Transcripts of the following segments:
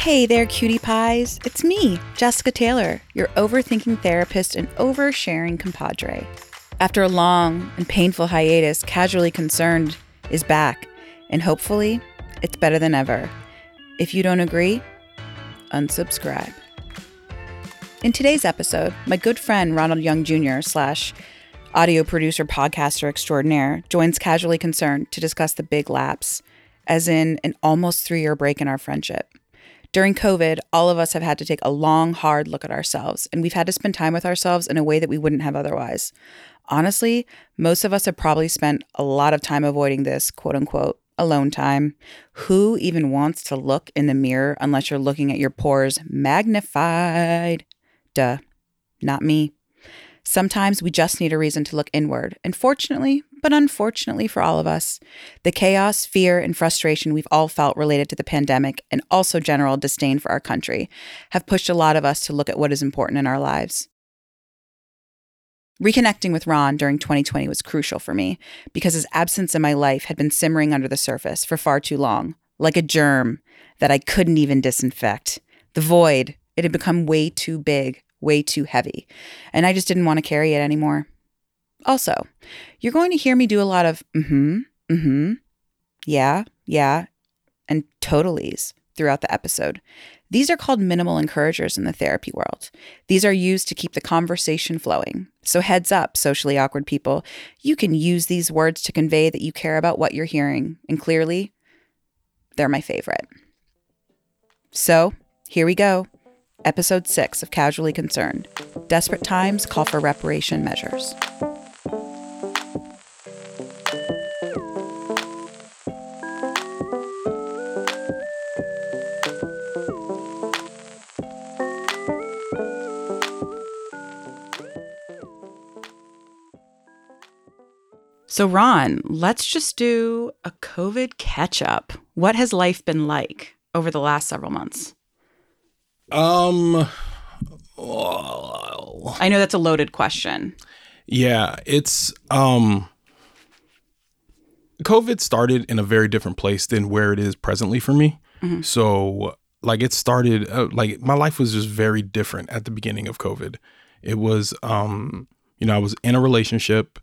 Hey there, cutie pies. It's me, Jessica Taylor, your overthinking therapist and oversharing compadre. After a long and painful hiatus, Casually Concerned is back, and hopefully, it's better than ever. If you don't agree, unsubscribe. In today's episode, my good friend Ronald Young Jr. slash audio producer podcaster extraordinaire joins Casually Concerned to discuss the big lapse, as in an almost three year break in our friendship. During COVID, all of us have had to take a long, hard look at ourselves, and we've had to spend time with ourselves in a way that we wouldn't have otherwise. Honestly, most of us have probably spent a lot of time avoiding this quote unquote alone time. Who even wants to look in the mirror unless you're looking at your pores magnified? Duh, not me. Sometimes we just need a reason to look inward, and fortunately, but unfortunately for all of us, the chaos, fear, and frustration we've all felt related to the pandemic and also general disdain for our country have pushed a lot of us to look at what is important in our lives. Reconnecting with Ron during 2020 was crucial for me because his absence in my life had been simmering under the surface for far too long, like a germ that I couldn't even disinfect. The void, it had become way too big, way too heavy, and I just didn't want to carry it anymore. Also, you're going to hear me do a lot of mm hmm, mm hmm, yeah, yeah, and totallys throughout the episode. These are called minimal encouragers in the therapy world. These are used to keep the conversation flowing. So, heads up, socially awkward people, you can use these words to convey that you care about what you're hearing. And clearly, they're my favorite. So, here we go. Episode 6 of Casually Concerned Desperate Times Call for Reparation Measures. So, Ron, let's just do a COVID catch up. What has life been like over the last several months? Um, I know that's a loaded question. Yeah, it's um COVID started in a very different place than where it is presently for me. Mm-hmm. So, like it started uh, like my life was just very different at the beginning of COVID. It was um you know, I was in a relationship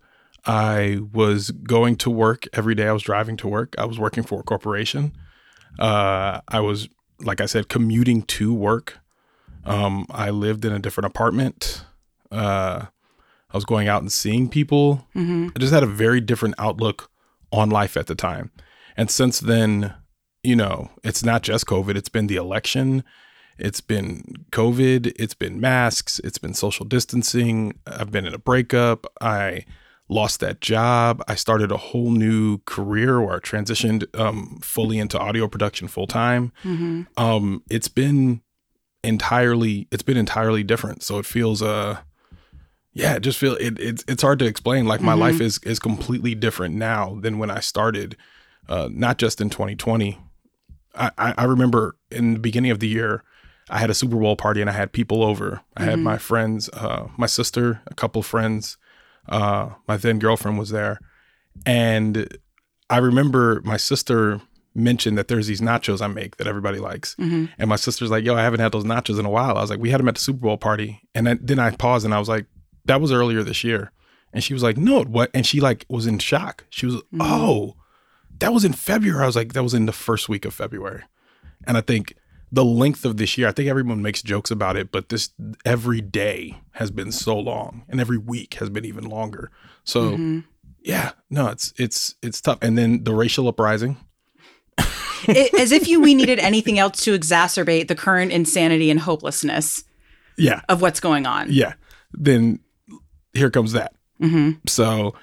I was going to work every day. I was driving to work. I was working for a corporation. Uh, I was, like I said, commuting to work. Um, I lived in a different apartment. Uh, I was going out and seeing people. Mm-hmm. I just had a very different outlook on life at the time. And since then, you know, it's not just COVID, it's been the election, it's been COVID, it's been masks, it's been social distancing. I've been in a breakup. I lost that job. I started a whole new career where I transitioned um, fully into audio production full time. Mm-hmm. Um, it's been entirely it's been entirely different. So it feels uh yeah, it just feel it, it's it's hard to explain. Like my mm-hmm. life is is completely different now than when I started. Uh, not just in 2020. I, I remember in the beginning of the year, I had a Super Bowl party and I had people over. I mm-hmm. had my friends, uh, my sister, a couple friends, uh, my then girlfriend was there, and I remember my sister mentioned that there's these nachos I make that everybody likes, mm-hmm. and my sister's like, "Yo, I haven't had those nachos in a while." I was like, "We had them at the Super Bowl party," and then, then I paused and I was like, "That was earlier this year," and she was like, "No, what?" And she like was in shock. She was, mm-hmm. "Oh, that was in February." I was like, "That was in the first week of February," and I think the length of this year, I think everyone makes jokes about it, but this every day has been so long and every week has been even longer. So mm-hmm. yeah, no, it's it's it's tough. And then the racial uprising. it, as if you we needed anything else to exacerbate the current insanity and hopelessness yeah. of what's going on. Yeah. Then here comes that. Mm-hmm. So,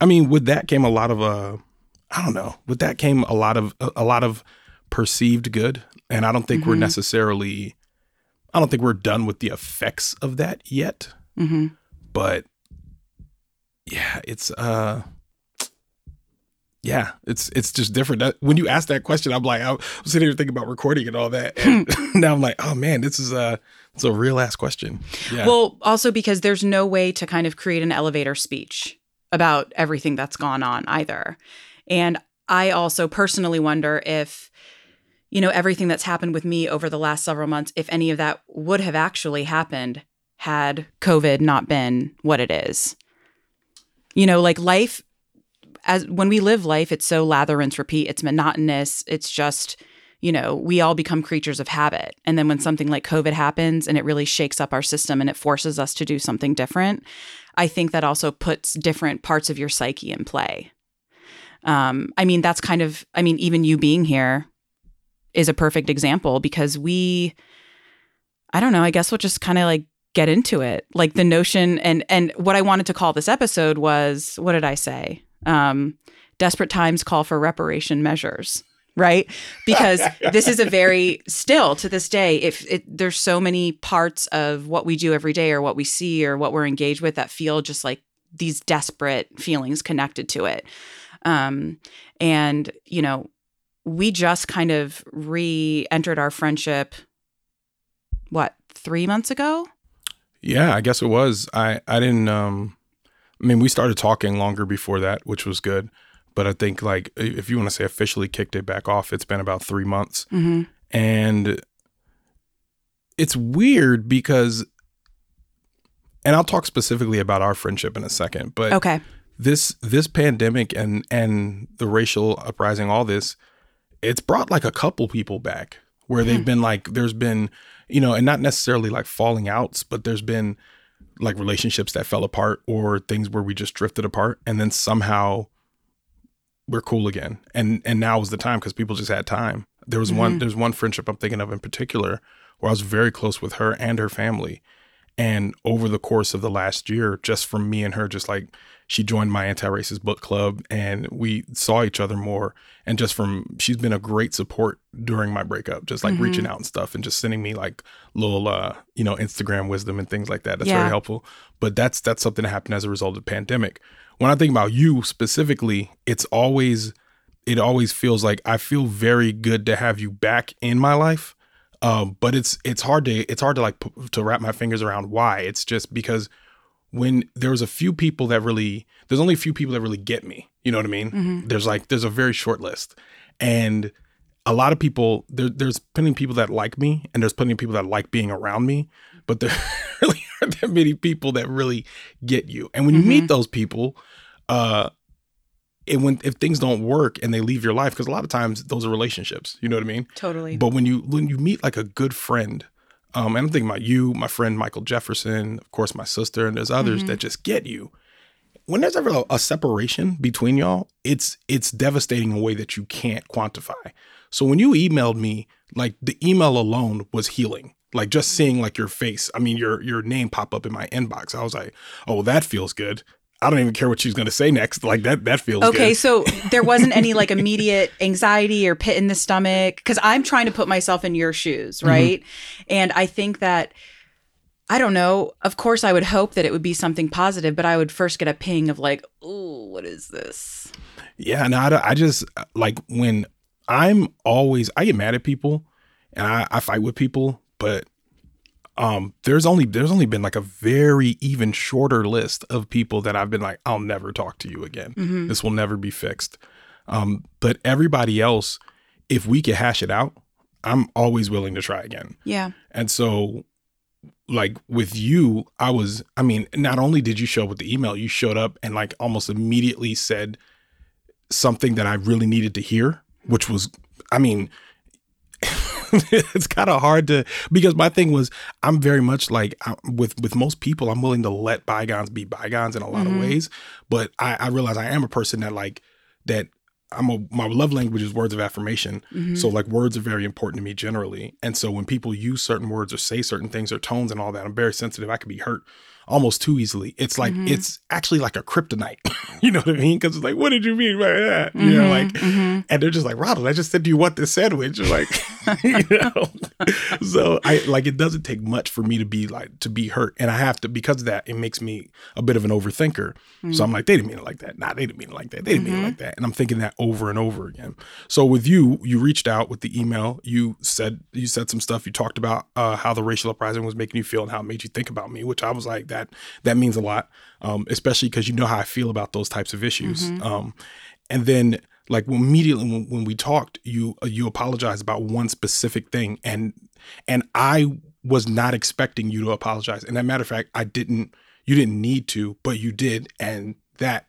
I mean, with that came a lot of uh I don't know. With that came a lot of a, a lot of perceived good and I don't think mm-hmm. we're necessarily, I don't think we're done with the effects of that yet. Mm-hmm. But yeah, it's, uh, yeah, it's it's just different. That, when you ask that question, I'm like, I'm sitting here thinking about recording and all that, and now I'm like, oh man, this is a it's a real ass question. Yeah. Well, also because there's no way to kind of create an elevator speech about everything that's gone on either, and I also personally wonder if you know, everything that's happened with me over the last several months, if any of that would have actually happened had COVID not been what it is. You know, like life as when we live life, it's so lather, rinse, repeat. It's monotonous. It's just, you know, we all become creatures of habit. And then when something like COVID happens and it really shakes up our system and it forces us to do something different, I think that also puts different parts of your psyche in play. Um, I mean, that's kind of, I mean, even you being here is a perfect example because we, I don't know, I guess we'll just kind of like get into it. Like the notion and and what I wanted to call this episode was what did I say? Um, desperate times call for reparation measures right because this is a very still to this day if it, there's so many parts of what we do every day or what we see or what we're engaged with that feel just like these desperate feelings connected to it um, and you know we just kind of re-entered our friendship what three months ago yeah i guess it was i i didn't um I mean, we started talking longer before that, which was good. But I think, like, if you want to say officially kicked it back off, it's been about three months. mm-hmm. And it's weird because, and I'll talk specifically about our friendship in a second, but okay this this pandemic and and the racial uprising, all this, it's brought like a couple people back where they've Hmm. been like, there's been, you know, and not necessarily like falling outs, but there's been like relationships that fell apart or things where we just drifted apart and then somehow we're cool again. And and now was the time because people just had time. There was one there's one friendship i'm thinking of in particular where i was very close with her and her family and over the course of the last year just from me and her just like she joined my anti-racist book club and we saw each other more. And just from she's been a great support during my breakup just like reaching out and stuff and just sending me like little uh you know instagram wisdom and things like that. That's Yeah. very helpful. But that's that's something that happened as a result of the pandemic. When i think about you specifically it's always it always feels like i feel very good to have you back in my life um but it's it's hard to it's hard to like p- to wrap my fingers around why. It's just because when there was a few people that really there's only a few people that really get me. You know what i mean? There's like there's a very short list. And a lot of people there, there's plenty of people that like me and there's plenty of people that like being around me but there really aren't that many people that really get you. And when you meet those people uh and when if things don't work and they leave your life because a lot of times those are relationships you know what i mean totally but when you when you meet like a good friend, um, and I'm thinking about you, my friend Michael Jefferson, of course my sister, and there's others that just get you. When there's ever a, a separation between y'all, it's it's devastating in a way that you can't quantify. So when you emailed me, like the email alone was healing. Like just seeing like your face, I mean your your name pop up in my inbox. I was like, oh, that feels good. I don't even care what she's gonna say next. Like that that feels Okay, good. so there wasn't any like immediate anxiety or pit in the stomach because I'm trying to put myself in your shoes, Mm-hmm. right? And I think that I don't know. Of course, I would hope that it would be something positive, but I would first get a ping of like, "Oh, what is this?" Yeah, no, I, I just like when I'm always I get mad at people and I, I fight with people, but um there's only there's only been like a very even shorter list of people that I've been like I'll never talk to you again. This will never be fixed. Um but everybody else if we could hash it out, I'm always willing to try again. Yeah. And so like with you, I was I mean, not only did you show up with the email, you showed up and like almost immediately said something that I really needed to hear, which was I mean it's kind of hard to because my thing was I'm very much like I, with with most people I'm willing to let bygones be bygones in a lot of mm-hmm. ways, but I, I realize I am a person that like that I'm a my love language is words of affirmation. So mm-hmm. like words are very important to me generally. And so when people use certain words or say certain things or tones and all that, I'm very sensitive. I could be hurt almost too easily. It's like mm-hmm. it's actually like a kryptonite. you know what I mean? Because it's like, what did you mean by that? You know, mm-hmm, like, mm-hmm. and they're just like, Ronald, I just said, do you want this sandwich? You're like, you know. so I like it doesn't take much for me to be like to be hurt, and I have to because of that. It makes me a bit of an overthinker. So mm. I'm like, they didn't mean it like that. Nah, they didn't mean it like that. They didn't mean it like that. And I'm thinking that over and over again. So with you, you reached out with the email. You said you said some stuff. You talked about uh, how the racial uprising was making you feel and how it made you think about me, which I was like, that that means a lot, um, especially because you know how I feel about those types of issues. Um, and then Like immediately when, when we talked, you uh, you apologized about one specific thing, and and I was not expecting you to apologize. And that matter of fact, I didn't. You didn't need to, but you did, and that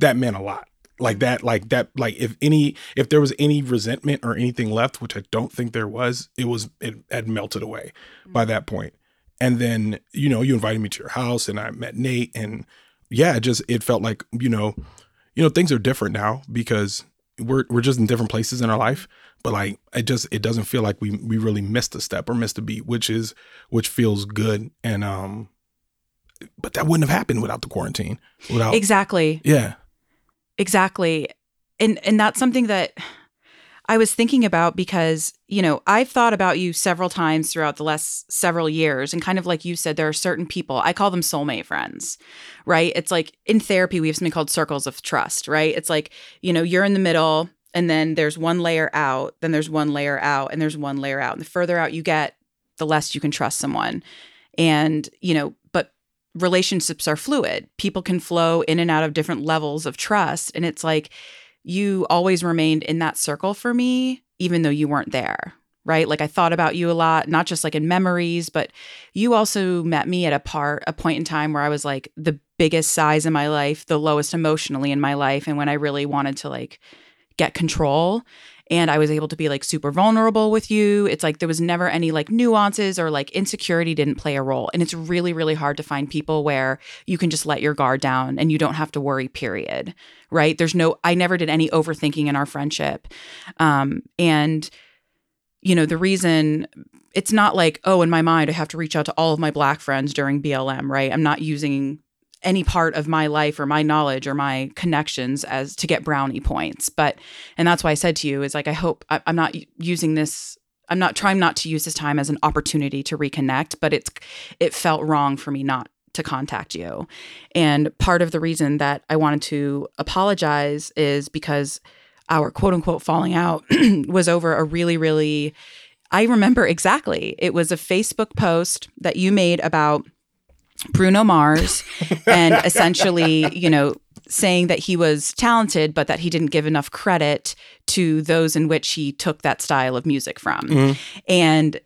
that meant a lot. Like that, like that, like if any, if there was any resentment or anything left, which I don't think there was, it was it had melted away by that point. And then you know you invited me to your house, and I met Nate, and yeah, it just it felt like you know, you know things are different now because we're we're just in different places in our life but like it just it doesn't feel like we we really missed a step or missed a beat which is which feels good and um but that wouldn't have happened without the quarantine without Exactly. yeah Exactly. And and that's something that I was thinking about because, you know, I've thought about you several times throughout the last several years and kind of like you said there are certain people, I call them soulmate friends. Right? It's like in therapy we have something called circles of trust, right? It's like, you know, you're in the middle and then there's one layer out, then there's one layer out and there's one layer out. And the further out you get, the less you can trust someone. And, you know, but relationships are fluid. People can flow in and out of different levels of trust. And it's like you always remained in that circle for me, even though you weren't there. Right. Like I thought about you a lot, not just like in memories, but you also met me at a part, a point in time where I was like the biggest size in my life, the lowest emotionally in my life. And when I really wanted to like get control and I was able to be like super vulnerable with you. It's like there was never any like nuances or like insecurity didn't play a role. And it's really, really hard to find people where you can just let your guard down and you don't have to worry, period. Right. There's no, I never did any overthinking in our friendship. Um, and, you know, the reason it's not like, oh, in my mind, I have to reach out to all of my black friends during BLM, right? I'm not using any part of my life or my knowledge or my connections as to get brownie points. But, and that's why I said to you is like, I hope I, I'm not using this. I'm not trying not to use this time as an opportunity to reconnect, but it's, it felt wrong for me not to contact you. And part of the reason that I wanted to apologize is because our quote unquote falling out was over a really, really, I remember exactly. It was a Facebook post that you made about Bruno Mars and essentially, you know, saying that he was talented, but that he didn't give enough credit to those in which he took that style of music from. Mhm. And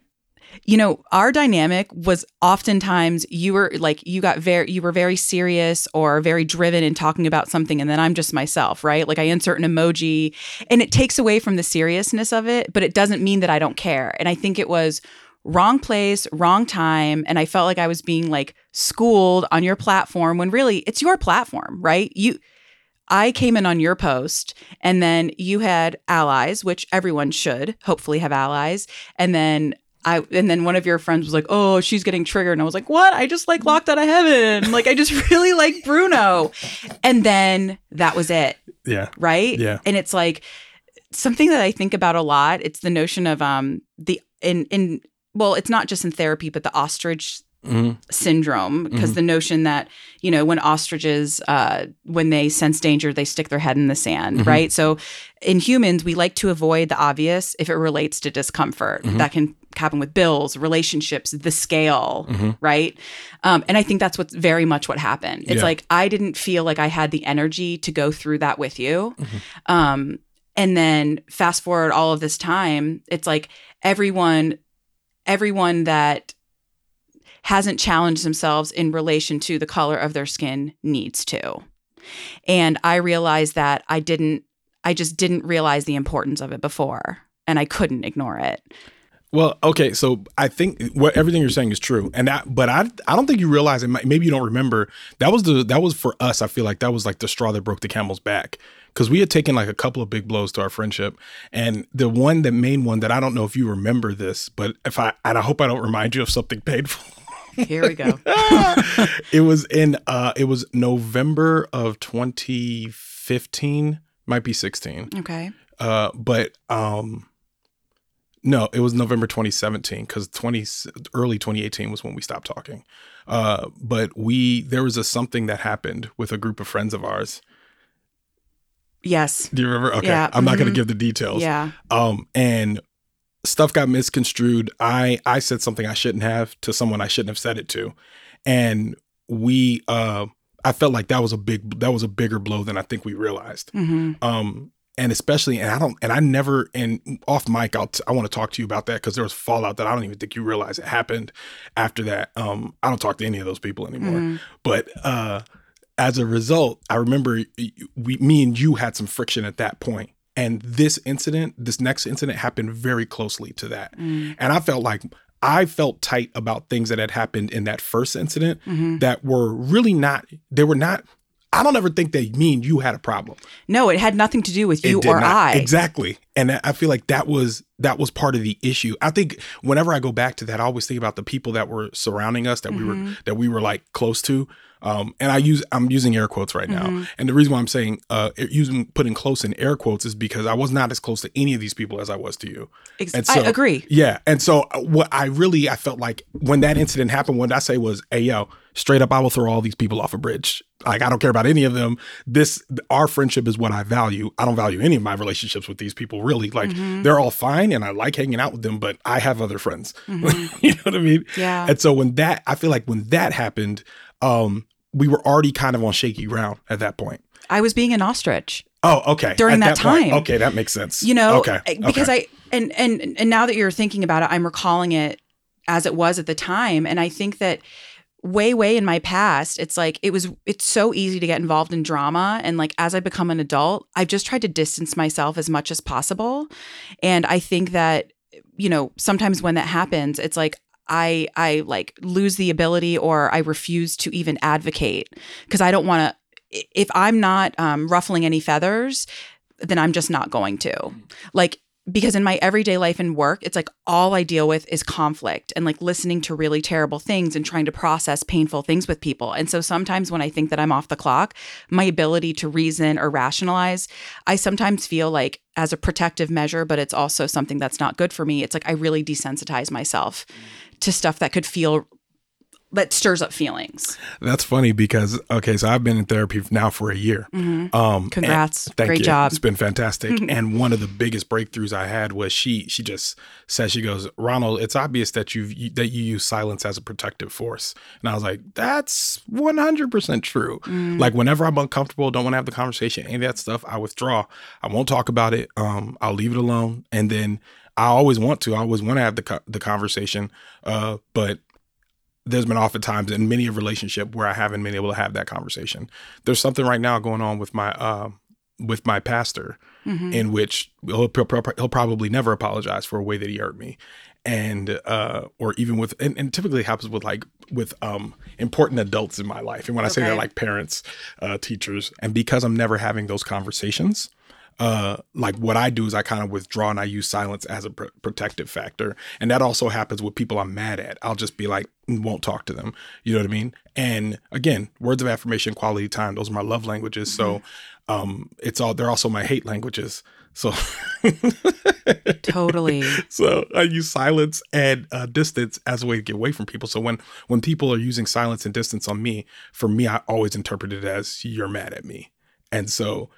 you know, our dynamic was oftentimes you were like you got very you were very serious or very driven in talking about something and then I'm just myself, right? Like I insert an emoji and it takes away from the seriousness of it, but it doesn't mean that I don't care. And I think it was wrong place, wrong time. And I felt like I was being like schooled on your platform when really it's your platform, right? You, I came in on your post and then you had allies, which everyone should hopefully have allies. And then I, and then one of your friends was like, "Oh, she's getting triggered," and I was like, "What? I just like locked out of heaven. Like, I just really like Bruno." And then that was it yeah right? Yeah. And it's like something that I think about a lot. It's the notion of um the in in well, it's not just in therapy, but the ostrich Mhm. syndrome because Mhm. the notion that you know when ostriches uh when they sense danger they stick their head in the sand Mhm. right so in humans we like to avoid the obvious if it relates to discomfort Mhm. that can happen with bills relationships the scale Mhm. right um, and i think that's what's very much what happened it's Yeah. like i didn't feel like i had the energy to go through that with you Mhm. um, and then fast forward all of this time it's like everyone everyone that hasn't challenged themselves in relation to the color of their skin needs to. And I realized that I didn't, I just didn't realize the importance of it before and I couldn't ignore it. Well, okay, so I think what everything you're saying is true, and that, but I, I don't think you realize it. Maybe you don't remember that was the that was for us. I feel like that was like the straw that broke the camel's back because we had taken like a couple of big blows to our friendship, and the one, the main one that I don't know if you remember this, but if I and I hope I don't remind you of something painful. Here we go. it was in uh it was November of 2015, might be 16. okay. Uh, but um, no, it was November 2017 because 20 early 2018 was when we stopped talking. Uh, but we there was a something that happened with a group of friends of ours. Yes. Do you remember? Okay, Yeah, I'm not going to give the details. Yeah. Um, and stuff got misconstrued. I I said something I shouldn't have to someone I shouldn't have said it to, and we uh, I felt like that was a big that was a bigger blow than I think we realized. hmm Um, and especially and I don't and I never and off mic I'll t- I want to talk to you about that because there was fallout that I don't even think you realize it happened after that. Um, I don't talk to any of those people anymore, Mm-hmm. but uh, as a result, I remember we me and you had some friction at that point. And this incident, this next incident happened very closely to that. Mm. And I felt like I felt tight about things that had happened in that first incident Mm-hmm. that were really not, they were not, I don't ever think that me and you had a problem. No, it had nothing to do with you or not. I. Exactly. And I feel like that was that was part of the issue. I think whenever I go back to that, I always think about the people that were surrounding us that we Mm-hmm. were that we were like close to. Um, and I use I'm using air quotes right Mm-hmm. now. And the reason why I'm saying uh using putting close in air quotes is because I was not as close to any of these people as I was to you. Ex- And I agree. Yeah. And so uh, what I really I felt like when that incident happened, what I say was, hey yo, straight up, I will throw all these people off a bridge. Like I don't care about any of them. This our friendship is what I value. I don't value any of my relationships with these people really. Like Mm-hmm. they're all fine and I like hanging out with them, but I have other friends. you know what I mean? Mm-hmm. Yeah. And so when that I feel like when that happened, um, we were already kind of on shaky ground at that point. I was being an ostrich. Oh, okay. During At that point. time. Okay, that makes sense. you know Okay. because okay. i and and and now that you're thinking about it i'm recalling it as it was at the time and i think that way way in my past it's like it was it's so easy to get involved in drama and like as i become an adult i've just tried to distance myself as much as possible and i think that you know sometimes when that happens it's like i i like lose the ability or i refuse to even advocate because i don't want to if i'm not um, ruffling any feathers then i'm just not going to. Like because in my everyday life and work it's like all i deal with is conflict and like listening to really terrible things and trying to process painful things with people. And so sometimes when i think that i'm off the clock my ability to reason or rationalize i sometimes feel like as a protective measure but it's also something that's not good for me. It's like i really desensitize myself mm. to stuff that could feel that stirs up feelings That's funny because okay, so I've been in therapy now for a year. Um, Congrats. thank Great you. job. It's been fantastic. and one of the biggest breakthroughs I had was she she just said she goes, Ronald, it's obvious that you've you, that you use silence as a protective force. And I was like, that's one hundred percent true. Like whenever I'm uncomfortable, don't want to have the conversation, any of that stuff, I withdraw. I won't talk about it. Um, I'll leave it alone, and then. I always want to. I always want to have the co- the conversation, uh, but there's been often times in many a relationship where I haven't been able to have that conversation. There's something right now going on with my uh, with my pastor, in which he'll, he'll, probably never apologize for a way that he hurt me, and uh, or even with and, and typically happens with like with um important adults in my life. And when I say that, like parents, uh, teachers, and because I'm never having those conversations, uh like what i do is i kind of withdraw and i use silence as a pr- protective factor. And that also happens with people i'm mad at. I'll just be like won't talk to them. You know what i mean? And again words of affirmation quality time those are my love languages. So um it's all they're also my hate languages. So totally. So i use silence and uh, distance as a way to get away from people. So when when people are using silence and distance on me for me i always interpret it as you're mad at me. And so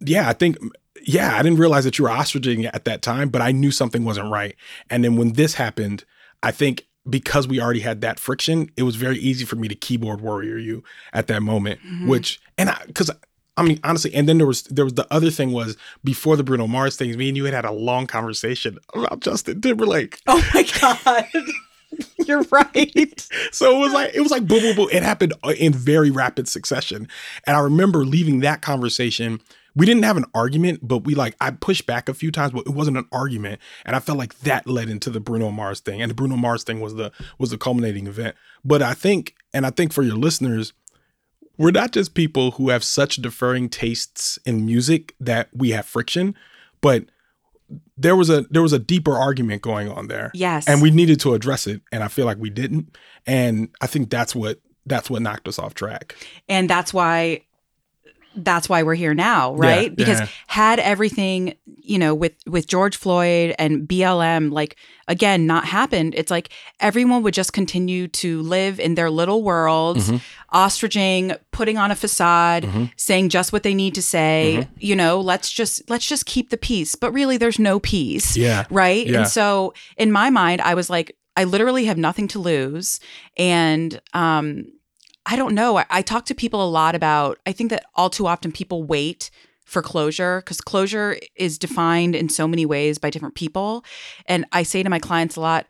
yeah, I think yeah, I didn't realize that you were ostriching at that time, but I knew something wasn't right. And then when this happened, I think because we already had that friction, it was very easy for me to keyboard warrior you at that moment. Mm-hmm. Which and I because I mean honestly, and then there was there was the other thing was before the Bruno Mars things, me and you had had a long conversation about Justin Timberlake. oh my god you're right So it was like it was like boom, boom, boom. It happened uh, in very rapid succession, and I remember leaving that conversation. We didn't have an argument, but we like I pushed back a few times, but it wasn't an argument, and I felt like that led into the Bruno Mars thing, and the Bruno Mars thing was the was the culminating event. But I think, and I think for your listeners, we're not just people who have such differing tastes in music that we have friction, but there was a there was a deeper argument going on there. Yes. And we needed to address it and i feel like we didn't. And i think that's what that's what knocked us off track. And that's why that's why we're here now right Yeah, because yeah. had everything you know with with george floyd and blm like again not happened it's like everyone would just continue to live in their little worlds Mm-hmm. ostriching putting on a facade saying just what they need to say Mm-hmm. you know let's just let's just keep the peace but really there's no peace Yeah. right Yeah. and so in my mind i was like i literally have nothing to lose and um I don't know. I, I talk to people a lot about, I think that all too often people wait for closure because closure is defined in so many ways by different people. And I say to my clients a lot,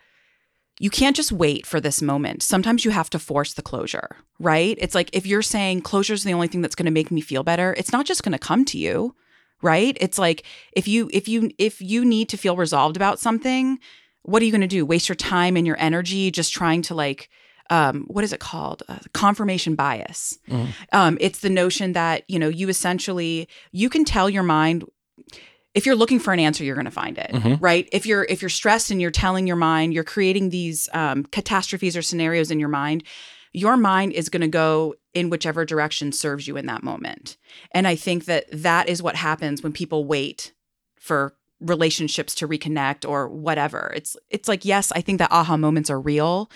you can't just wait for this moment. Sometimes you have to force the closure, right? It's like if you're saying closure is the only thing that's going to make me feel better, it's not just going to come to you, right? It's like if you if you if you need to feel resolved about something, what are you going to do? Waste your time and your energy just trying to like um, what is it called? Uh, confirmation bias. Mm. Um, it's the notion that you know you essentially you can tell your mind if you're looking for an answer you're going to find it mm-hmm. right if you're if you're stressed and you're telling your mind you're creating these um, catastrophes or scenarios in your mind your mind is going to go in whichever direction serves you in that moment and i think that that is what happens when people wait for relationships to reconnect or whatever it's it's like yes i think that aha moments are real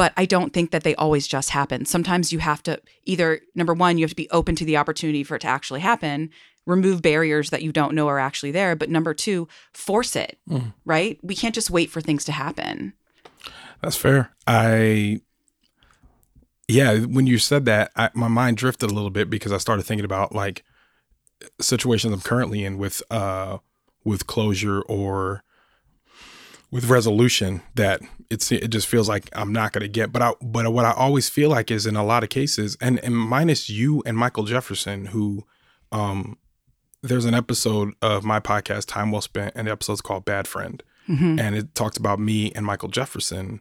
but I don't think that they always just happen. Sometimes you have to either, number one, you have to be open to the opportunity for it to actually happen, remove barriers that you don't know are actually there. But number two, force it, mm. right? We can't just wait for things to happen. That's fair. I, yeah, when you said that, I, my mind drifted a little bit because I started thinking about like situations I'm currently in with, uh, with closure or with resolution that it's it just feels like I'm not going to get. But I but what I always feel like is in a lot of cases, and and minus you and Michael Jefferson, who um there's an episode of my podcast, Time Well Spent, and the episode's called Bad Friend. Mm-hmm. And it talks about me and Michael Jefferson.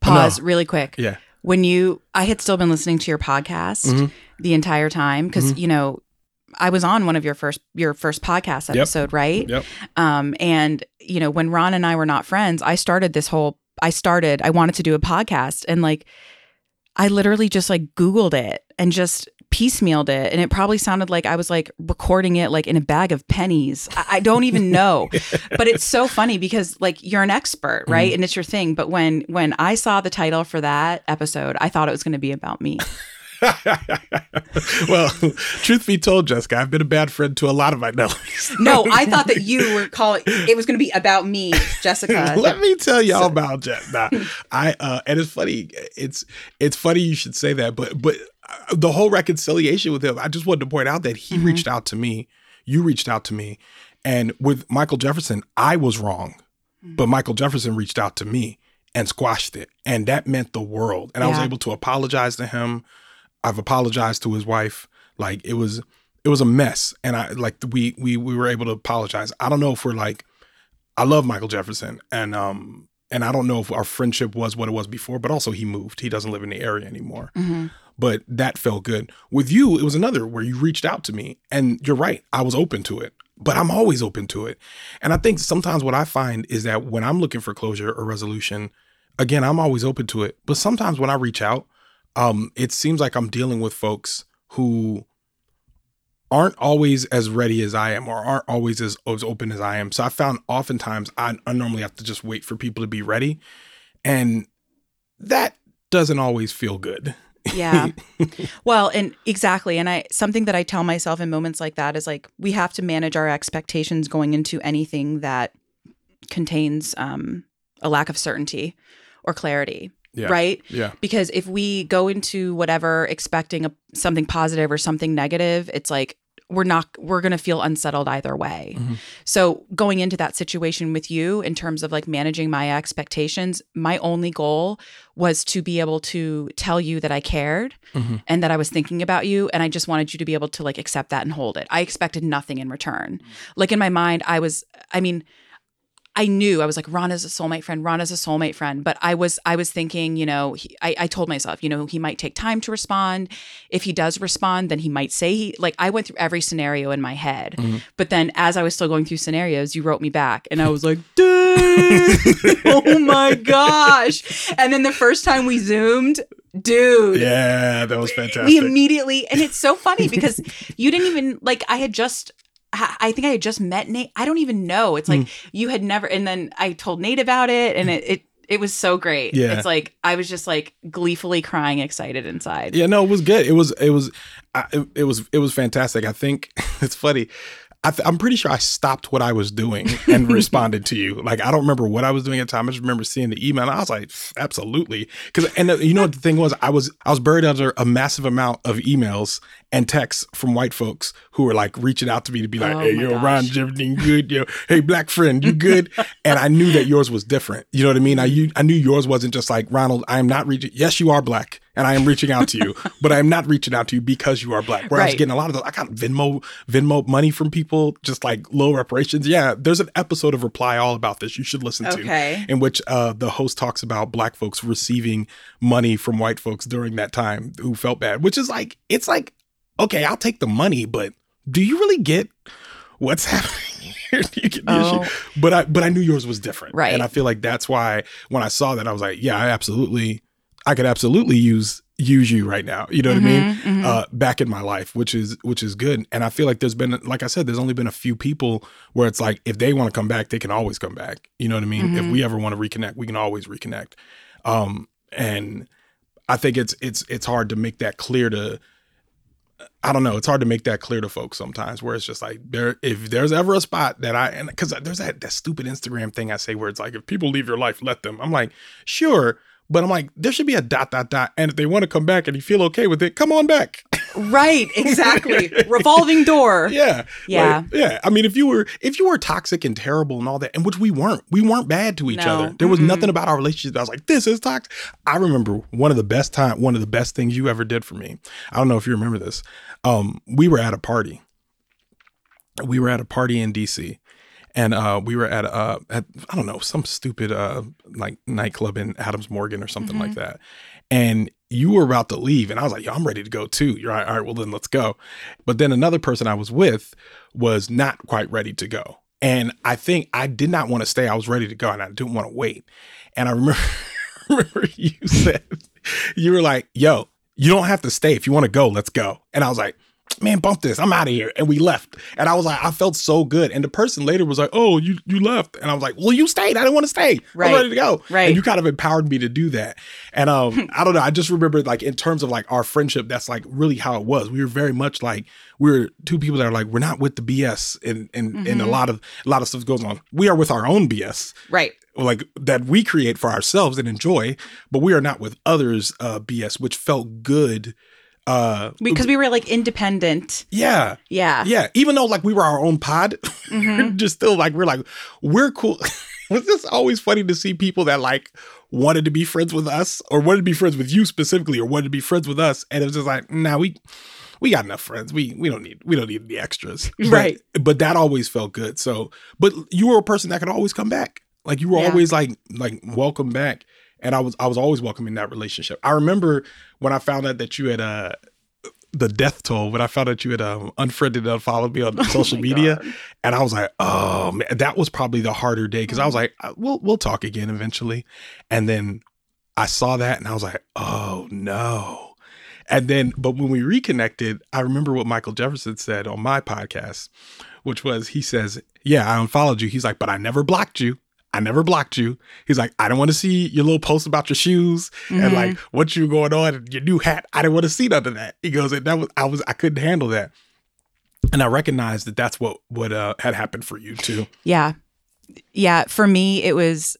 Pause no. really quick. Yeah. When you, I had still been listening to your podcast mm-hmm. the entire time because, mm-hmm. you know, I was on one of your first your first podcast episode, yep. right? Yep. Um, and you know, when Ron and I were not friends, I started this whole I started, I wanted to do a podcast and like I literally just like Googled it and just piecemealed it and it probably sounded like I was like recording it like in a bag of pennies. I, I don't even know. but it's so funny because like you're an expert, right? Mm-hmm. And it's your thing. But when when I saw the title for that episode, I thought it was gonna be about me. well, truth be told, Jessica, I've been a bad friend to a lot of my Nellies. no, I thought that you were calling it was going to be about me, Jessica. Let me tell y'all so. about Jess. Nah, I uh, and it's funny. It's it's funny you should say that, but but uh, the whole reconciliation with him, I just wanted to point out that he mm-hmm. reached out to me. You reached out to me, and with Michael Jefferson, I was wrong, mm-hmm. but Michael Jefferson reached out to me and squashed it, and that meant the world. And yeah. I was able to apologize to him I've apologized to his wife. Like it was it was a mess. And I like we we we were able to apologize. I don't know if we're like I love Michael Jefferson and um and I don't know if our friendship was what it was before, but also he moved. He doesn't live in the area anymore. Mm-hmm. But that felt good. With you, it was another where you reached out to me and you're right. I was open to it but I'm always open to it. And I think sometimes what I find is that when I'm looking for closure or resolution, again, I'm always open to it. But sometimes when I reach out, um, it seems like I'm dealing with folks who aren't always as ready as I am or aren't always as, as open as I am. So I found oftentimes I, I normally have to just wait for people to be ready. And that doesn't always feel good. yeah. Well, and exactly. And I something that I tell myself in moments like that is like we have to manage our expectations going into anything that contains um, a lack of certainty or clarity. Yeah. Right? Yeah. Because if we go into whatever expecting a, something positive or something negative, it's like we're not we're going to feel unsettled either way. Mm-hmm. So going into that situation with you in terms of like managing my expectations, my only goal was to be able to tell you that I cared mm-hmm. and that I was thinking about you and I just wanted you to be able to like accept that and hold it. I expected nothing in return. Like in my mind I was I mean I knew I was like Ron is a soulmate friend. Ron is a soulmate friend. But I was I was thinking, you know, he, I I told myself, you know, he might take time to respond. If he does respond, then he might say he like I went through every scenario in my head. Mm-hmm. But then as I was still going through scenarios, you wrote me back, and I was like, oh my gosh! And then the first time we zoomed, dude yeah that was fantastic we immediately and it's so funny because you didn't even like i had just I think I had just met Nate. I don't even know. It's like mm. you had never, and then I told Nate about it, and it, it it was so great. Yeah, it's like I was just like gleefully crying, excited inside. Yeah, no, it was good. It was it was it, it was it was fantastic. I think it's funny. I th- I'm pretty sure I stopped what I was doing and responded to you. Like I don't remember what I was doing at the time. I just remember seeing the email. and I was like, absolutely. Because and you know what the thing was, I was I was buried under a massive amount of emails and texts from white folks who were like reaching out to me to be like, Oh hey, yo, gosh. Ron, everything good? Yo, hey, black friend, you good? and I knew that yours was different. You know what I mean? I you, I knew yours wasn't just like Ronald. I am not reaching. Yes, you are black, and I am reaching out to you, but I am not reaching out to you because you are black. Where I was getting a lot of those. I got Venmo Venmo money from people, just like low reparations. Yeah, there's an episode of Reply all about this. You should listen Okay. to, in which uh, the host talks about black folks receiving money from white folks during that time who felt bad. Which is like, it's like, okay, I'll take the money, but do you really get what's happening here? Do you get the Oh. issue? But I but I knew yours was different, Right. And I feel like that's why when I saw that, I was like, yeah, I absolutely, I could absolutely use use you right now. You know what I mean? Mhm, mhm. uh, back in my life, which is which is good. And I feel like there's been, like I said, there's only been a few people where it's like if they want to come back, they can always come back. You know what I mean? If Mhm. we ever want to reconnect, we can always reconnect. Um, and I think it's it's it's hard to make that clear to. I don't know. It's hard to make that clear to folks sometimes. Where it's just like there, if there's ever a spot that I and because there's that that stupid Instagram thing I say where it's like if people leave your life, let them. I'm like, sure, but I'm like, there should be a dot dot dot, and if they want to come back and you feel okay with it, come on back. Right, exactly. Revolving door. Yeah. Yeah. Like, yeah. I mean, if you were if you were toxic and terrible and all that, and which we weren't, we weren't bad to each No. other. There was Mm-mm. nothing about our relationship I was like, this is toxic. I remember one of the best time, one of the best things you ever did for me. I don't know if you remember this. Um, we were at a party. We were at a party in DC. And uh, we were at uh at I don't know some stupid uh like nightclub in Adams Morgan or something like that, and you were about to leave, and I was like, "Yo, I'm ready to go too." You're like, "All right, well then let's go." But then another person I was with was not quite ready to go. And I think I did not want to stay. I was ready to go and I didn't want to wait. And I remember, remember you said, you were like, yo, you don't have to stay. If you want to go, let's go. And I was like, man, bump this. I'm out of here. And we left. And I was like, I felt so good. And the person later was like, oh, you you left. And I was like, well, you stayed. I didn't want to stay. Right. I'm ready to go. Right. And you kind of empowered me to do that. And um, I don't know. I just remember like in terms of like our friendship, that's like really how it was. We were very much like we were two people that are like, we're not with the BS and and, and a lot of a lot of stuff goes on. We are with our own BS Right. like that we create for ourselves and enjoy, but we are not with others uh BS, which felt good. Uh Because we were like independent. yeah. Yeah. Yeah. Even though like we were our own pod, Mhm. just still like we're like, we're cool. was this always funny to see people that like wanted to be friends with us or wanted to be friends with you specifically or wanted to be friends with us? And it was just like, nah, we we got enough friends. We we don't need we don't need the extras. But- Right. But, that always felt good. So but you were a person that could always come back. Like you were Yeah. always like like welcome back. And I was I was always welcome in that relationship. I remember when I found out that you had uh the death toll when I found out you had um, unfriended and unfollowed me on social Oh media, God. and I was like, oh man, that was probably the harder day because I was like, uh, we'll we'll talk again eventually, and then I saw that and I was like, oh no, and then but when we reconnected, I remember what Michael Jefferson said on my podcast, which was he says, yeah, I unfollowed you. He's like, but I never blocked you. I never blocked you. He's like, I don't want to see your little post about your shoes and Mhm. like what you going on and your new hat. I didn't want to see none of that. He goes, and that was I was I couldn't handle that. And I recognized that that's what what uh, had happened for you too. Yeah. Yeah. For me, it was.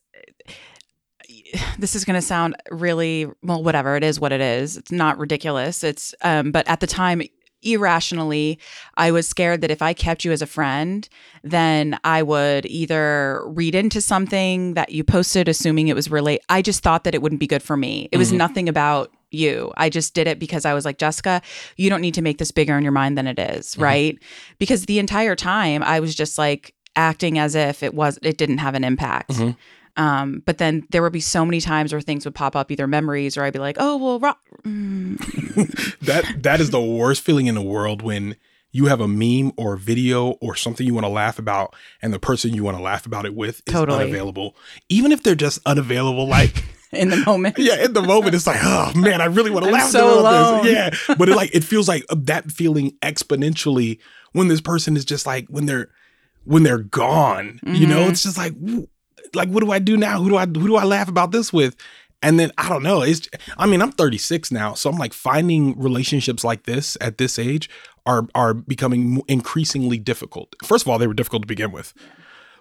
This is going to sound really well. Whatever it is, what it is. It's not ridiculous. It's um. But at the time, irrationally, I was scared that if I kept you as a friend, then I would either read into something that you posted, assuming it was relate. I just thought that it wouldn't be good for me. It was Mhm. nothing about you. I just did it because I was like, Jessica, you don't need to make this bigger in your mind than it is, Mhm. right? Because the entire time I was just like acting as if it was it didn't have an impact. Mhm. Um, but then there would be so many times where things would pop up, either memories or I'd be like, oh well, ro- mm, that that is the worst feeling in the world when you have a meme or a video or something you want to laugh about and the person you want to laugh about it with is Totally. unavailable. Even if they're just unavailable, like in the moment. yeah, in the moment it's like, oh man, I really want to laugh so about this. alone. Yeah, but it like it feels like uh, that feeling exponentially when this person is just like when they're when they're gone. You know, Mhm. it's just like, w- like what do I do now? Who do I who do I laugh about this with? And then I don't know. It's I mean, I'm 36 now, so I'm like finding relationships like this at this age are are becoming increasingly difficult. First of all, they were difficult to begin with.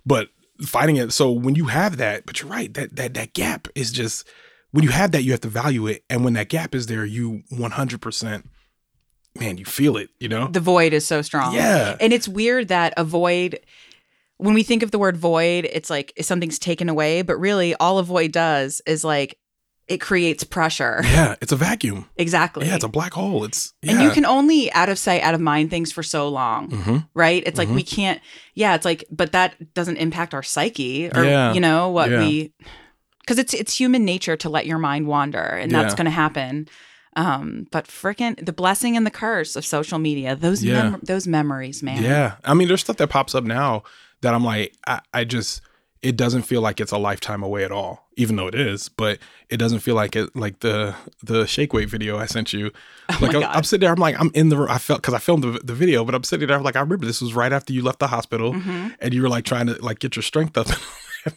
But finding it so when you have that, but you're right, that that that gap is just when you have that you have to value it and when that gap is there, you 100% man, you feel it, you know? The void is so strong. Yeah. And it's weird that a void when we think of the word void, it's like something's taken away, but really all a void does is like it creates pressure. Yeah, it's a vacuum. Exactly. Yeah, it's a black hole. It's yeah. and you can only out of sight, out of mind things for so long, hmm right? It's like Mhm. we can't. Yeah, it's like, but that doesn't impact our psyche or Yeah. you know what Yeah. we, because it's it's human nature to let your mind wander, and that's going to happen. Um, but frickin' the blessing and the curse of social media, those Yeah. mem- those memories, man. Yeah. I mean, there's stuff that pops up now that I'm like, I, I just, it doesn't feel like it's a lifetime away at all, even though it is, but it doesn't feel like it, like the, the shake weight video I sent you. Like, Oh I. I'm sitting there, I'm like, I'm in the, room. I felt, cause I filmed the, the video, but I'm sitting there, I'm like, I remember this was right after you left the hospital Mhm. and you were like trying to like get your strength up.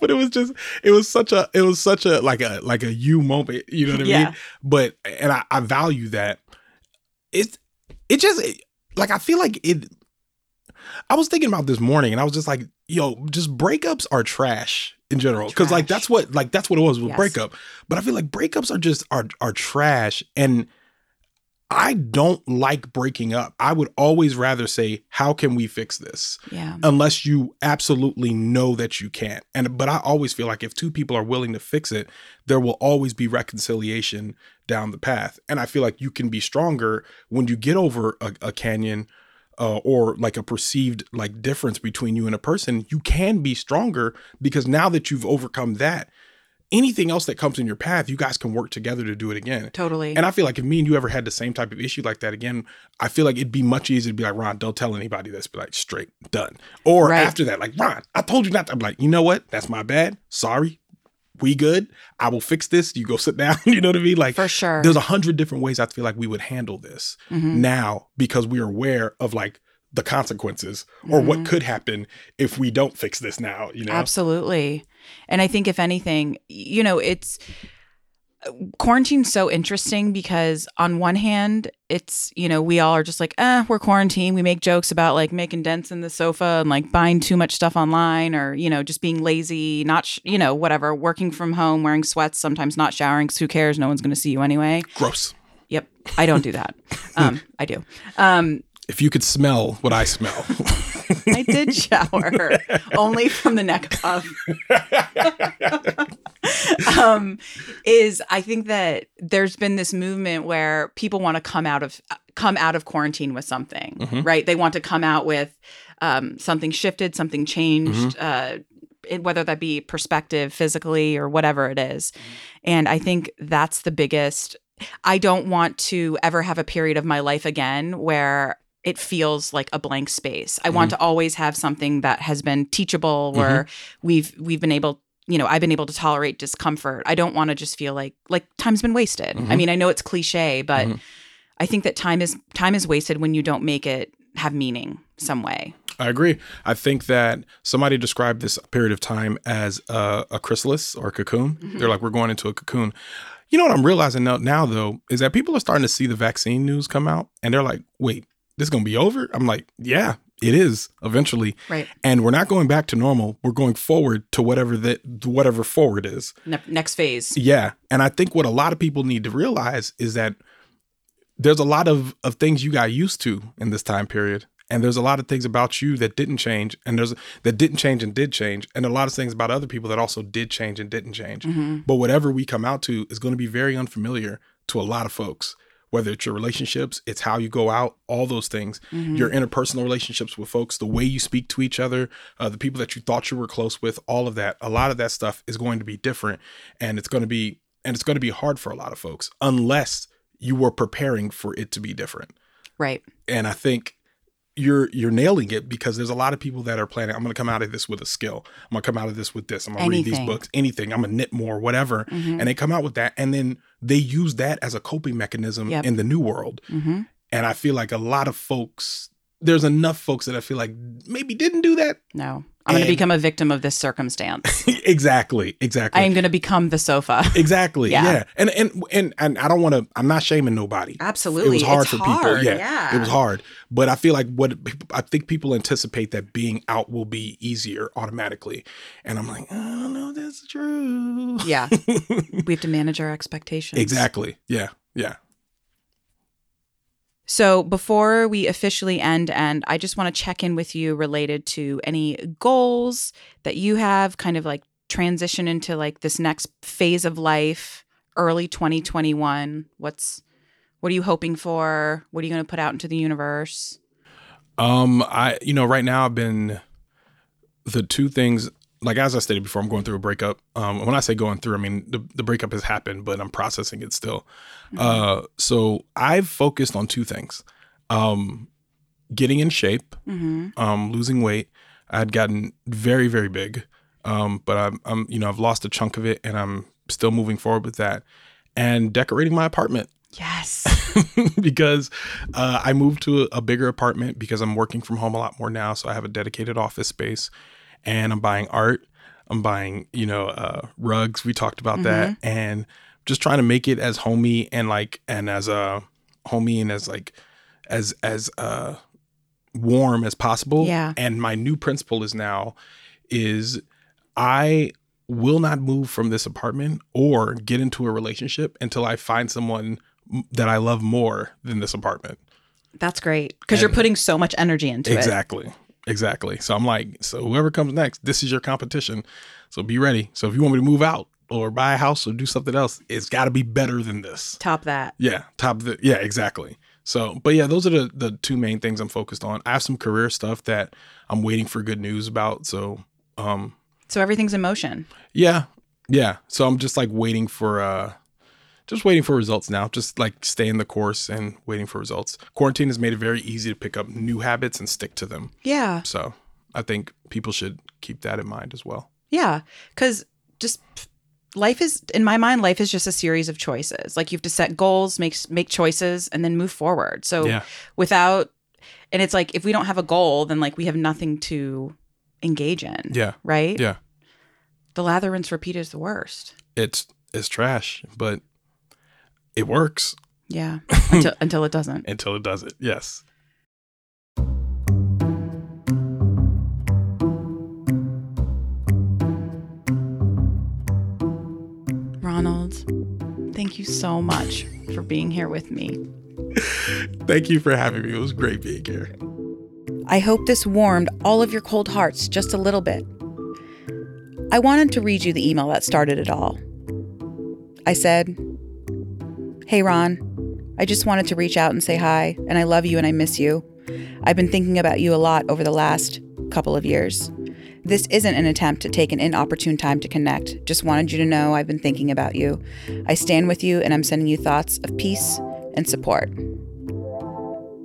but it was just, it was such a, it was such a, like a, like a you moment, you know what I Yeah. mean? But, and I, I value that. It's, it just, like, I feel like it, I was thinking about this morning and I was just like, yo, just breakups are trash in general. Cause like that's what like that's what it was with Yes. breakup. But I feel like breakups are just are are trash. And I don't like breaking up. I would always rather say, how can we fix this? Yeah. Unless you absolutely know that you can't. And but I always feel like if two people are willing to fix it, there will always be reconciliation down the path. And I feel like you can be stronger when you get over a, a canyon uh, or like a perceived like difference between you and a person, you can be stronger because now that you've overcome that, anything else that comes in your path, you guys can work together to do it again. Totally. And I feel like if me and you ever had the same type of issue like that again, I feel like it'd be much easier to be like, Ron, don't tell anybody this, be like, straight, done. Or Right. after that, like, Ron, I told you not to. I'm like, you know what? That's my bad. Sorry. We good. I will fix this. You go sit down. you know what I mean? Like, For sure. there's a hundred different ways I feel like we would handle this Mhm. now because we're aware of like the consequences or what Mhm. could happen if we don't fix this now, you know? Absolutely. And I think if anything, you know, it's quarantine's so interesting because on one hand, it's, you know, we all are just like, eh, we're quarantined. We make jokes about like making dents in the sofa and like buying too much stuff online or, you know, just being lazy, not, sh- you know, whatever, working from home, wearing sweats, sometimes not showering 'cause who cares? No one's going to see you anyway. Gross. Yep. I don't do that. um, I do. Um, If you could smell what I smell. I did shower only from the neck up. um, is I think that there's been this movement where people want to come out of come out of quarantine with something, Mhm. right? They want to come out with um, something shifted, something changed, uh, it- whether that be perspective, physically, or whatever it is. And I think that's the biggest. I don't want to ever have a period of my life again where it feels like a blank space. I want to always have something that has been teachable where we've we've been able you know, I've been able to tolerate discomfort. I don't want to just feel like like time's been wasted. I Mhm. mean, I know it's cliche, but Mhm. I think that time is time is wasted when you don't make it have meaning some way. I agree. I think that somebody described this period of time as a, a chrysalis or a cocoon. Mhm. They're like, we're going into a cocoon. You know what I'm realizing now, now, though, is that people are starting to see the vaccine news come out and they're like, wait, this is going to be over? I'm like, yeah, it is eventually. Right. And we're not going back to normal. We're going forward to whatever that whatever forward is. Ne- next phase. Yeah. And I think what a lot of people need to realize is that there's a lot of, of things you got used to in this time period. And there's a lot of things about you that didn't change. And there's that didn't change and did change. And a lot of things about other people that also did change and didn't change. Mhm. But whatever we come out to is going to be very unfamiliar to a lot of folks. Whether it's your relationships, it's how you go out, all those things, Mhm. your interpersonal relationships with folks, the way you speak to each other, uh, the people that you thought you were close with, all of that. A lot of that stuff is going to be different, and it's going to be and it's going to be hard for a lot of folks unless you were preparing for it to be different. Right. And I think you're you're nailing it because there's a lot of people that are planning. I'm going to come out of this with a skill. I'm going to come out of this with this. I'm going to read these books, anything. I'm going to knit more, whatever. Mhm. And they come out with that, and then they use that as a coping mechanism Yep. in the new world. Mhm. And I feel like a lot of folks there's enough folks that I feel like maybe didn't do that. No. I'm going to become a victim of this circumstance. exactly, exactly. I am going to become the sofa. Exactly. Yeah. Yeah. And and and and I don't want to. I'm not shaming nobody. Absolutely. It was hard It's for hard, people. Yeah, yeah. It was hard. But I feel like what I think people anticipate that being out will be easier automatically, and I'm like, I don't know that's true. Yeah. we have to manage our expectations. Exactly. Yeah. Yeah. So before we officially end, and I just want to check in with you related to any goals that you have, kind of like transition into like this next phase of life, early 2021. What's what are you hoping for? What are you going to put out into the universe? Um, I you know right now I've been the two things like as I stated before, I'm going through a breakup. Um, when I say going through, I mean the the breakup has happened, but I'm processing it still. Uh, so I've focused on two things: um, getting in shape, Mm-hmm. um, losing weight. I had gotten very very big, um, but I'm, I'm you know I've lost a chunk of it, and I'm still moving forward with that, and decorating my apartment Yes. because uh, I moved to a, a bigger apartment because I'm working from home a lot more now. So I have a dedicated office space, and I'm buying art. I'm buying, you know, uh, rugs. We talked about that, and just trying to make it as homey and like and as uh, homey and as like as as uh, warm as possible. Yeah. And my new principle is now is I will not move from this apartment or get into a relationship until I find someone that I love more than this apartment. That's great because you're putting so much energy into it. Exactly. Exactly. So I'm like, so whoever comes next, this is your competition. So be ready. So if you want me to move out or buy a house or do something else, it's got to be better than this. Top that. Yeah, top the yeah, exactly. So, but yeah, those are the the two main things I'm focused on. I have some career stuff that I'm waiting for good news about. So, um, So everything's in motion. yeah, yeah. So I'm just like waiting for uh just waiting for results now. Just like staying the course and waiting for results. Quarantine has made it very easy to pick up new habits and stick to them. Yeah. So I think people should keep that in mind as well. Yeah, because just life is in my mind, life is just a series of choices. Like you have to set goals, make make choices, and then move forward. So Yeah. without, and it's like if we don't have a goal, then like we have nothing to engage in. Yeah. Right. Yeah. The lather rinse repeat is the worst. It's it's trash, but it works Yeah. until until it doesn't. until it doesn't. Yes. Ronald, thank you so much for being here with me. Thank you for having me. It was great being here. I hope this warmed all of your cold hearts just a little bit. I wanted to read you the email that started it all. I said, Hey, Ron, I just wanted to reach out and say hi, and I love you and I miss you. I've been thinking about you a lot over the last couple of years. This isn't an attempt to take an inopportune time to connect. Just wanted you to know I've been thinking about you. I stand with you and I'm sending you thoughts of peace and support.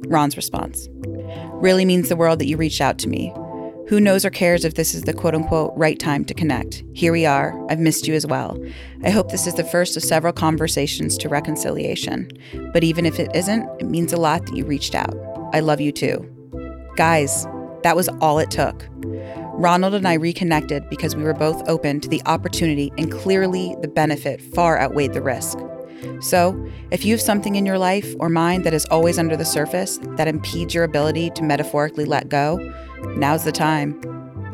Ron's response really means the world that you reached out to me. Who knows or cares if this is the quote unquote right time to connect? Here we are. I've missed you as well. I hope this is the first of several conversations to reconciliation. But even if it isn't, it means a lot that you reached out. I love you too. Guys, that was all it took. Ronald and I reconnected because we were both open to the opportunity and clearly the benefit far outweighed the risk. So, if you have something in your life or mind that is always under the surface that impedes your ability to metaphorically let go, now's the time.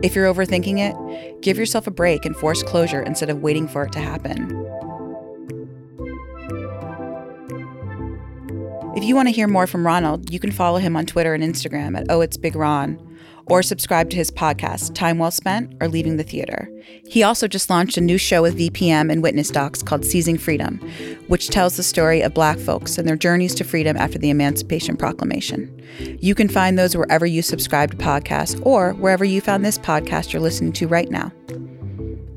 If you're overthinking it, give yourself a break and force closure instead of waiting for it to happen. If you want to hear more from Ronald, you can follow him on Twitter and Instagram at Oh It's Big Ron, or subscribe to his podcast, Time Well Spent or Leaving the Theater. He also just launched a new show with VPM and Witness Docs called Seizing Freedom, which tells the story of Black folks and their journeys to freedom after the Emancipation Proclamation. You can find those wherever you subscribe to podcasts or wherever you found this podcast you're listening to right now.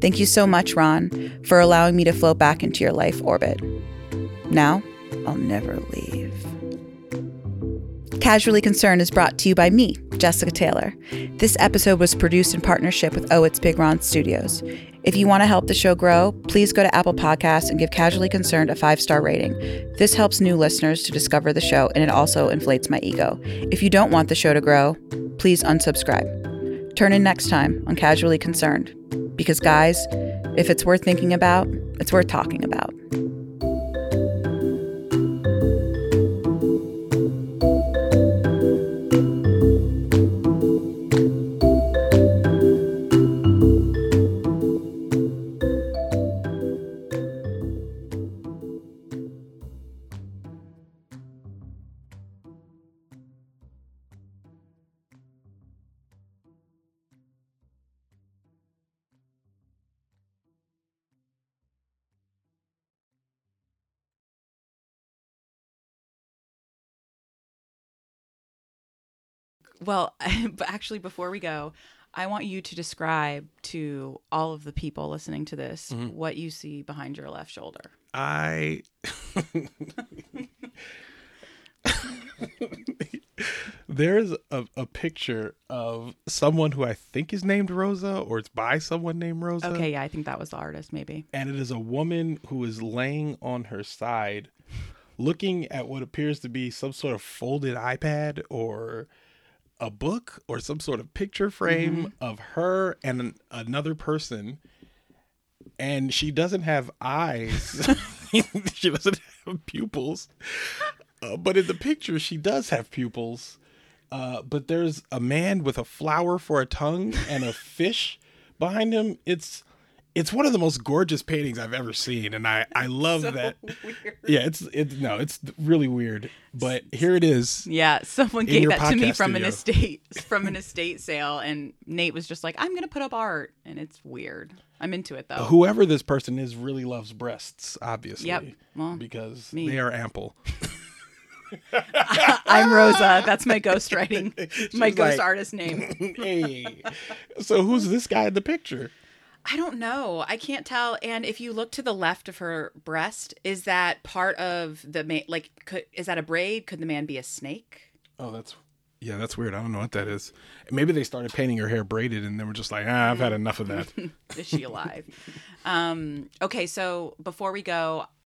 Thank you so much, Ron, for allowing me to float back into your life orbit. Now, I'll never leave. Casually Concerned is brought to you by me, Jessica Taylor. This episode was produced in partnership with Oh It's Big Ron Studios. If you want to help the show grow, please go to Apple Podcasts and give Casually Concerned a five star rating. This helps new listeners to discover the show and it also inflates my ego. If you don't want the show to grow, please unsubscribe. Turn in next time on Casually Concerned. Because, guys, if it's worth thinking about, it's worth talking about. Well, actually, before we go, I want you to describe to all of the people listening to this Mm-hmm. what you see behind your left shoulder. I There's a, a picture of someone who I think is named Rosa or it's by someone named Rosa. Okay, yeah, I think that was the artist, maybe. And it is a woman who is laying on her side looking at what appears to be some sort of folded iPad or a book or some sort of picture frame of her and an, another person and she doesn't have eyes. she doesn't have pupils. Uh, but in the picture, she does have pupils. Uh, but there's a man with a flower for a tongue and a fish behind him. It's it's one of the most gorgeous paintings I've ever seen, and I I love that. Weird. Yeah, it's it's no, it's really weird. But here it is. Yeah, someone gave that to me podcast from an estate from an estate sale, and Nate was just like, "I'm gonna put up art," and it's weird. I'm into it though. Whoever this person is really loves breasts, obviously. Yep. Well, because me. they are ample. I'm Rosa. That's my ghostwriting, my She's ghost like- artist name. hey. So who's this guy in the picture? I don't know. I can't tell. And if you look to the left of her breast, is that part of the man? Like, could, is that a braid? Could the man be a snake? Oh, that's yeah, that's weird. I don't know what that is. Maybe they started painting her hair braided, and they were just like, ah, I've had enough of that. Is she alive? um, okay, so before we go,